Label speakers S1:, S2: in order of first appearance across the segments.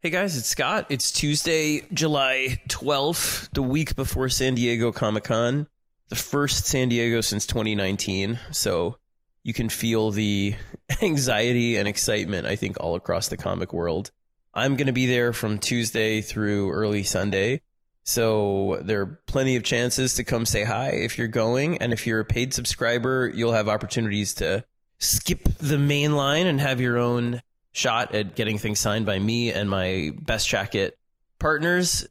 S1: Hey guys, it's Scott. It's Tuesday, July 12th, the week before San Diego Comic Con, the first San Diego since 2019. So you can feel the anxiety and excitement, I think, all across the comic world. I'm going to be there from Tuesday through early Sunday. So there are plenty of chances to come say hi if you're going. And if you're a paid subscriber, you'll have opportunities to skip the main line and have your own shot at getting things signed by me and my Best Jackett partners.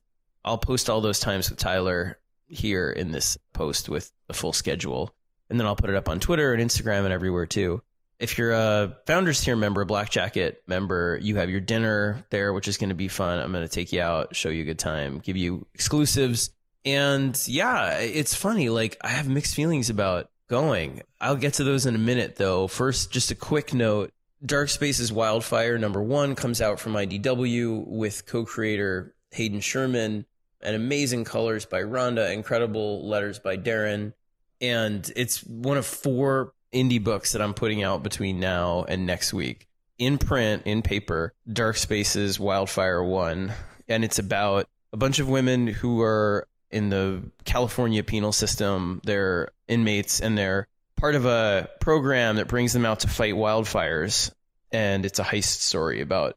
S1: I'll post all those times with Tyler here in this post with a full schedule. And then I'll put it up on Twitter and Instagram and everywhere too. If you're a Founders Tier member, Black Jackett member, you have your dinner there, which is going to be fun. I'm going to take you out, show you a good time, give you exclusives. And yeah, it's funny. Like, I have mixed feelings about going. I'll get to those in a minute, though. First, just a quick note Dark Spaces Wildfire number one comes out from IDW with co creator Hayden Sherman and amazing colors by Ronda, incredible letters by Deron. And it's one of four indie books that I'm putting out between now and next week in print, in paper, Dark Spaces Wildfire 1. And it's about a bunch of women who are in the California penal system. They're inmates and they're part of a program that brings them out to fight wildfires. And it's a heist story about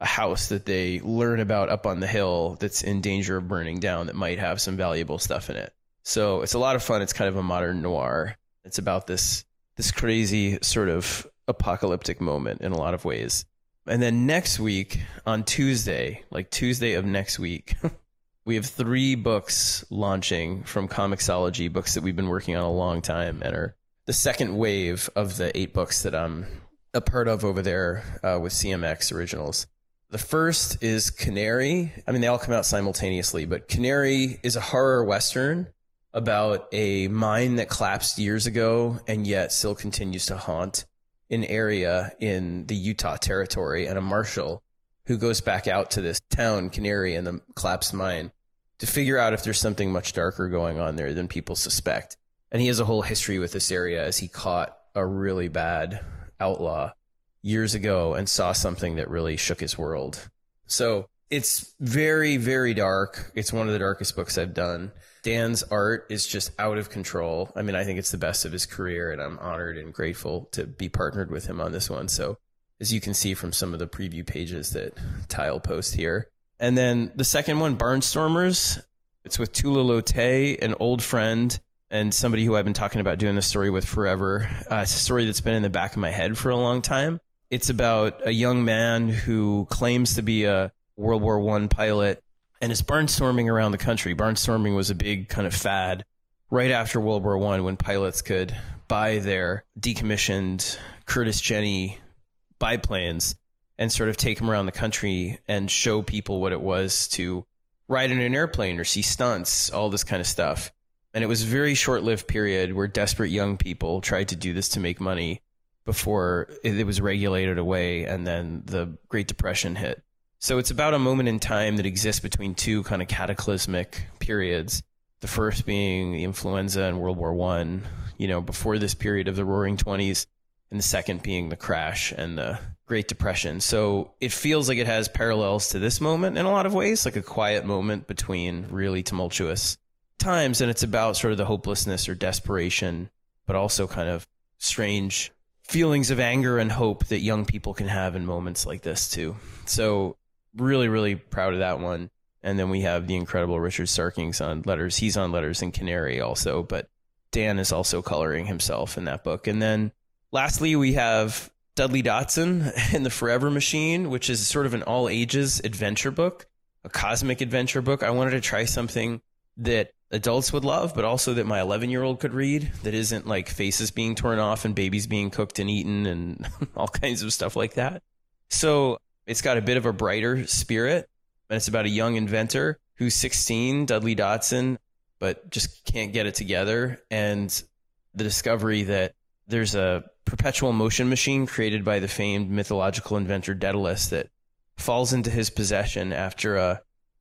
S1: a house that they learn about up on the hill that's in danger of burning down that might have some valuable stuff in it. So it's a lot of fun. It's kind of a modern noir. It's about this this crazy sort of apocalyptic moment in a lot of ways. And then next week on Tuesday, like Tuesday of next week, we have three books launching from Comixology, books that we've been working on a long time and are the second wave of the eight books that I'm a part of over there uh, with CMX Originals. The first is Canary. I mean, they all come out simultaneously, but Canary is a horror western about a mine that collapsed years ago and yet still continues to haunt an area in the Utah territory and a marshal who goes back out to this town, Canary, and the collapsed mine to figure out if there's something much darker going on there than people suspect. And he has a whole history with this area as he caught a really bad outlaw years ago and saw something that really shook his world. So it's very, very dark. It's one of the darkest books I've done. Dan's art is just out of control. I mean, I think it's the best of his career, and I'm honored and grateful to be partnered with him on this one. So, as you can see from some of the preview pages that Tile post here. And then the second one, Barnstormers, it's with Tula Lotay, an old friend and somebody who I've been talking about doing this story with forever. Uh, it's a story that's been in the back of my head for a long time. It's about a young man who claims to be a World War One pilot and is barnstorming around the country. Barnstorming was a big kind of fad right after World War One when pilots could buy their decommissioned Curtiss Jenny biplanes and sort of take them around the country and show people what it was to ride in an airplane or see stunts, all this kind of stuff. And it was a very short lived period where desperate young people tried to do this to make money before it was regulated away and then the Great Depression hit. So it's about a moment in time that exists between two kind of cataclysmic periods. The first being the influenza and World War One, you know, before this period of the roaring twenties, and the second being the crash and the Great Depression. So it feels like it has parallels to this moment in a lot of ways, like a quiet moment between really tumultuous times and it's about sort of the hopelessness or desperation, but also kind of strange feelings of anger and hope that young people can have in moments like this too. So really, really proud of that one. And then we have the incredible Richard Starkings on letters. He's on letters in Canary also, but Dan is also coloring himself in that book. And then lastly, we have Dudley Datson in the Forever Machine, which is sort of an all ages adventure book, a cosmic adventure book. I wanted to try something that adults would love, but also that my 11 year old could read that isn't like faces being torn off and babies being cooked and eaten and all kinds of stuff like that. So it's got a bit of a brighter spirit and it's about a young inventor who's 16, Dudley Datson, but just can't get it together. And the discovery that there's a perpetual motion machine created by the famed mythological inventor Daedalus that falls into his possession after uh,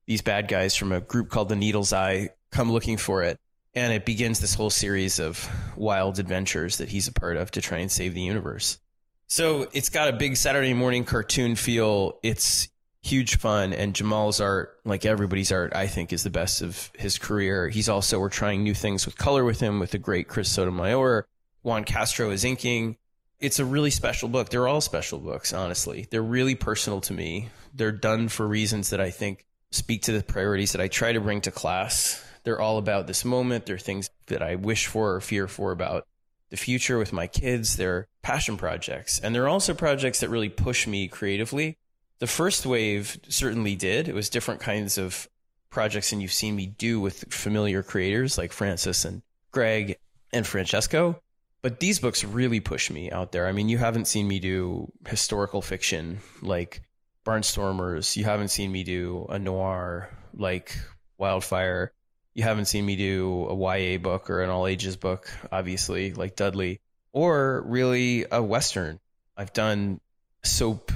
S1: these bad guys from a group called the Needle's Eye come looking for it. And it begins this whole series of wild adventures that he's a part of to try and save the universe. So it's got a big Saturday morning cartoon feel. It's huge fun. And Jamal's art, like everybody's art, I think is the best of his career. He's also, we're trying new things with color with him with the great Chris Sotomayor. Juan Castro is inking. It's a really special book. They're all special books, honestly. They're really personal to me. They're done for reasons that I think speak to the priorities that I try to bring to class. They're all about this moment. They're things that I wish for or fear for about the future with my kids. They're passion projects. And they're also projects that really push me creatively. The first wave certainly did. It was different kinds of projects than you've seen me do with familiar creators like Francis and Greg and Francesco. But these books really push me out there. I mean, you haven't seen me do historical fiction like Barnstormers. You haven't seen me do a noir like Wildfire. You haven't seen me do a YA book or an all ages book, obviously, like Dudley, or really a Western. I've done soap,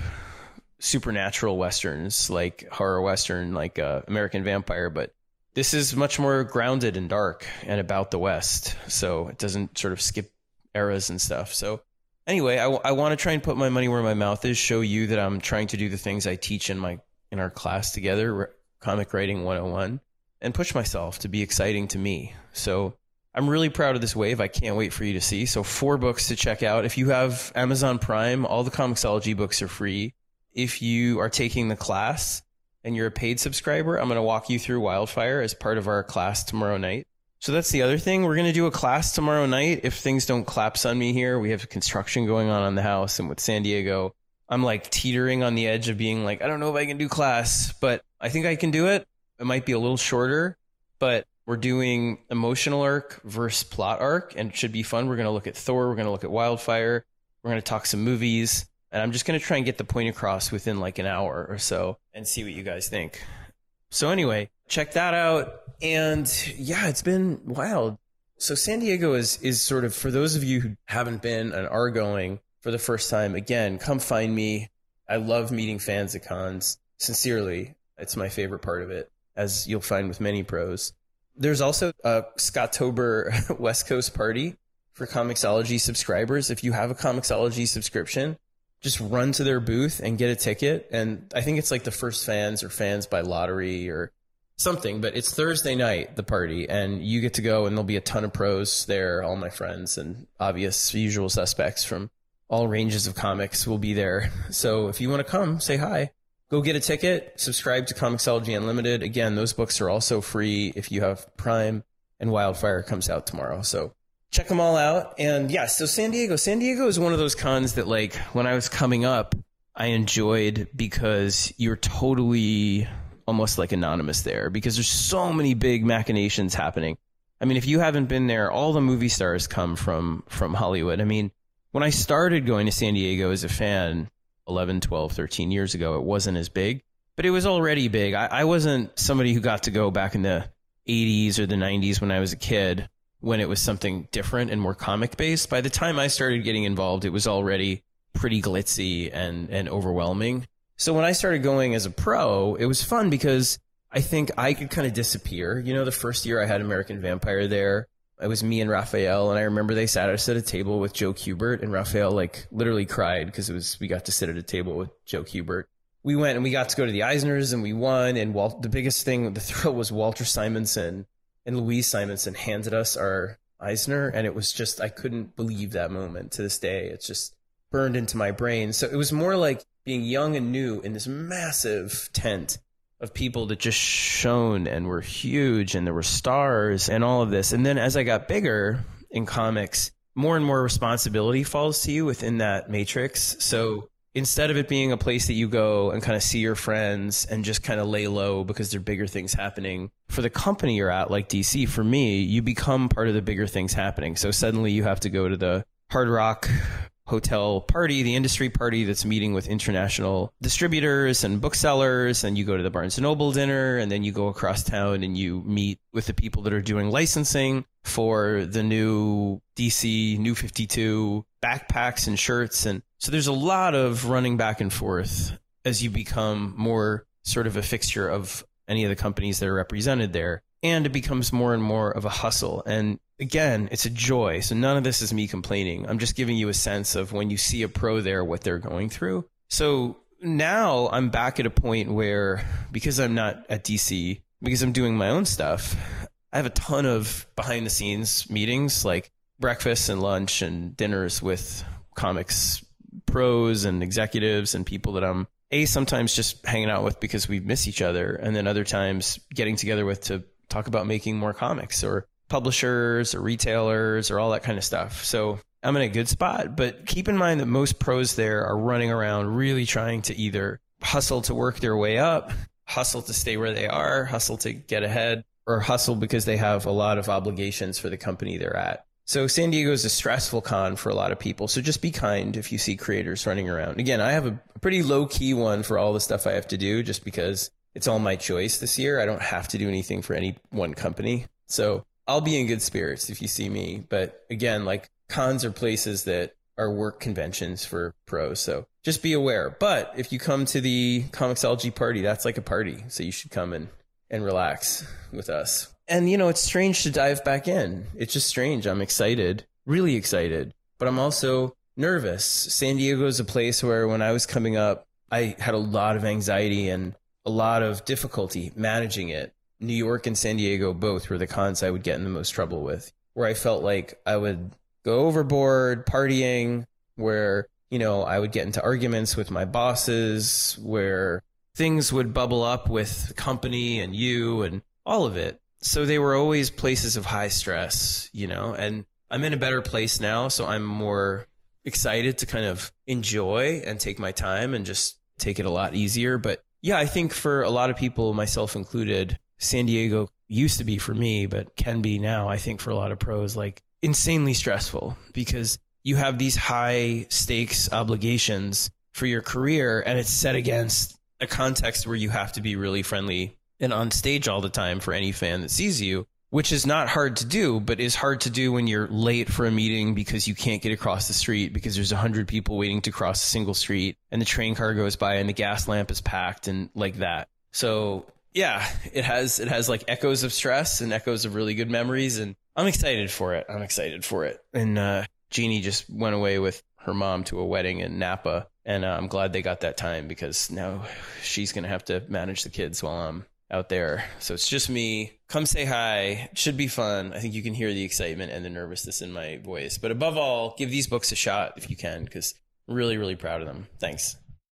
S1: supernatural Westerns, like horror Western, like uh, American Vampire, but this is much more grounded and dark and about the West. So it doesn't sort of skip eras and stuff. So anyway, I, w- I want to try and put my money where my mouth is, show you that I'm trying to do the things I teach in my in our class together, comic writing 101, and push myself to be exciting to me. So I'm really proud of this wave. I can't wait for you to see. So four books to check out. If you have Amazon Prime, all the Comixology books are free. If you are taking the class and you're a paid subscriber, I'm going to walk you through Wildfire as part of our class tomorrow night. So that's the other thing. We're going to do a class tomorrow night. If things don't collapse on me here, we have construction going on on the house and with San Diego, I'm like teetering on the edge of being like, I don't know if I can do class, but I think I can do it. It might be a little shorter, but we're doing emotional arc versus plot arc and it should be fun. We're going to look at Thor. We're going to look at Wildfire. We're going to talk some movies and I'm just going to try and get the point across within like an hour or so and see what you guys think. So anyway, check that out. And yeah, it's been wild. So San Diego is is sort of for those of you who haven't been and are going for the first time. Again, come find me. I love meeting fans at cons. Sincerely, it's my favorite part of it, as you'll find with many pros. There's also a Scottober West Coast party for Comixology subscribers. If you have a Comixology subscription, just run to their booth and get a ticket. And I think it's like the first fans or fans by lottery or something, but it's Thursday night, the party, and you get to go, and there'll be a ton of pros there. All my friends and obvious usual suspects from all ranges of comics will be there. So if you want to come, say hi. Go get a ticket, subscribe to Comixology Unlimited. Again, those books are also free if you have Prime, and Wildfire comes out tomorrow. So check them all out. And yeah, so San Diego. San Diego is one of those cons that, like, when I was coming up, I enjoyed because you're totally almost like anonymous there because there's so many big machinations happening. I mean, if you haven't been there, all the movie stars come from from Hollywood. I mean, when I started going to San Diego as a fan 11, 12, 13 years ago, it wasn't as big, but it was already big. I, I wasn't somebody who got to go back in the 80s or the 90s when I was a kid when it was something different and more comic based. By the time I started getting involved, it was already pretty glitzy and, and overwhelming. So when I started going as a pro, it was fun because I think I could kind of disappear. You know, the first year I had American Vampire there, it was me and Rafael, and I remember they sat us at a table with Joe Kubert, and Rafael like literally cried because it was we got to sit at a table with Joe Kubert. We went and we got to go to the Eisners and we won. And Walt, the biggest thing, the thrill was Walter Simonson and Louise Simonson handed us our Eisner, and it was just I couldn't believe that moment. To this day, it's just burned into my brain. So it was more like being young and new in this massive tent of people that just shone and were huge and there were stars and all of this. And then as I got bigger in comics, more and more responsibility falls to you within that matrix. So instead of it being a place that you go and kind of see your friends and just kind of lay low because there are bigger things happening for the company you're at, like DC, for me, you become part of the bigger things happening. So suddenly you have to go to the Hard Rock hotel party, the industry party that's meeting with international distributors and booksellers, and you go to the Barnes and Noble dinner, and then you go across town and you meet with the people that are doing licensing for the new DC New 52 backpacks and shirts. And so there's a lot of running back and forth as you become more sort of a fixture of any of the companies that are represented there. And it becomes more and more of a hustle. And again, it's a joy. So none of this is me complaining. I'm just giving you a sense of when you see a pro there, what they're going through. So now I'm back at a point where because I'm not at DC, because I'm doing my own stuff, I have a ton of behind the scenes meetings like breakfast and lunch and dinners with comics pros and executives and people that I'm a sometimes just hanging out with because we miss each other and then other times getting together with to talk about making more comics or publishers or retailers or all that kind of stuff. So I'm in a good spot, but keep in mind that most pros there are running around really trying to either hustle to work their way up, hustle to stay where they are, hustle to get ahead, or hustle because they have a lot of obligations for the company they're at. So San Diego is a stressful con for a lot of people. So just be kind if you see creators running around. Again, I have a pretty low key one for all the stuff I have to do just because it's all my choice this year. I don't have to do anything for any one company. So I'll be in good spirits if you see me. But again, like cons are places that are work conventions for pros. So just be aware. But if you come to the Comixology party, that's like a party. So you should come and, and relax with us and you know, it's strange to dive back in. It's just strange. I'm excited, really excited, but I'm also nervous. San Diego is a place where when I was coming up, I had a lot of anxiety and a lot of difficulty managing it. New York and San Diego both were the cons I would get in the most trouble with, where I felt like I would go overboard partying, where, you know, I would get into arguments with my bosses, where things would bubble up with the company and you and all of it so they were always places of high stress, you know, and I'm in a better place now. So I'm more excited to kind of enjoy and take my time and just take it a lot easier. But yeah, I think for a lot of people, myself included, San Diego used to be for me, but can be now, I think for a lot of pros, like insanely stressful because you have these high stakes obligations for your career and it's set against a context where you have to be really friendly and on stage all the time for any fan that sees you, which is not hard to do, but is hard to do when you're late for a meeting because you can't get across the street because there's a hundred people waiting to cross a single street and the train car goes by and the Gaslamp is packed and like that. So yeah, it has, it has like echoes of stress and echoes of really good memories. And I'm excited for it. I'm excited for it. And, uh, Jeannie just went away with her mom to a wedding in Napa. And uh, I'm glad they got that time because now she's going to have to manage the kids while I'm out there. So it's just me. Come say hi. It should be fun. I think you can hear the excitement and the nervousness in my voice. But above all, give these books a shot if you can, because really, really proud of them. Thanks.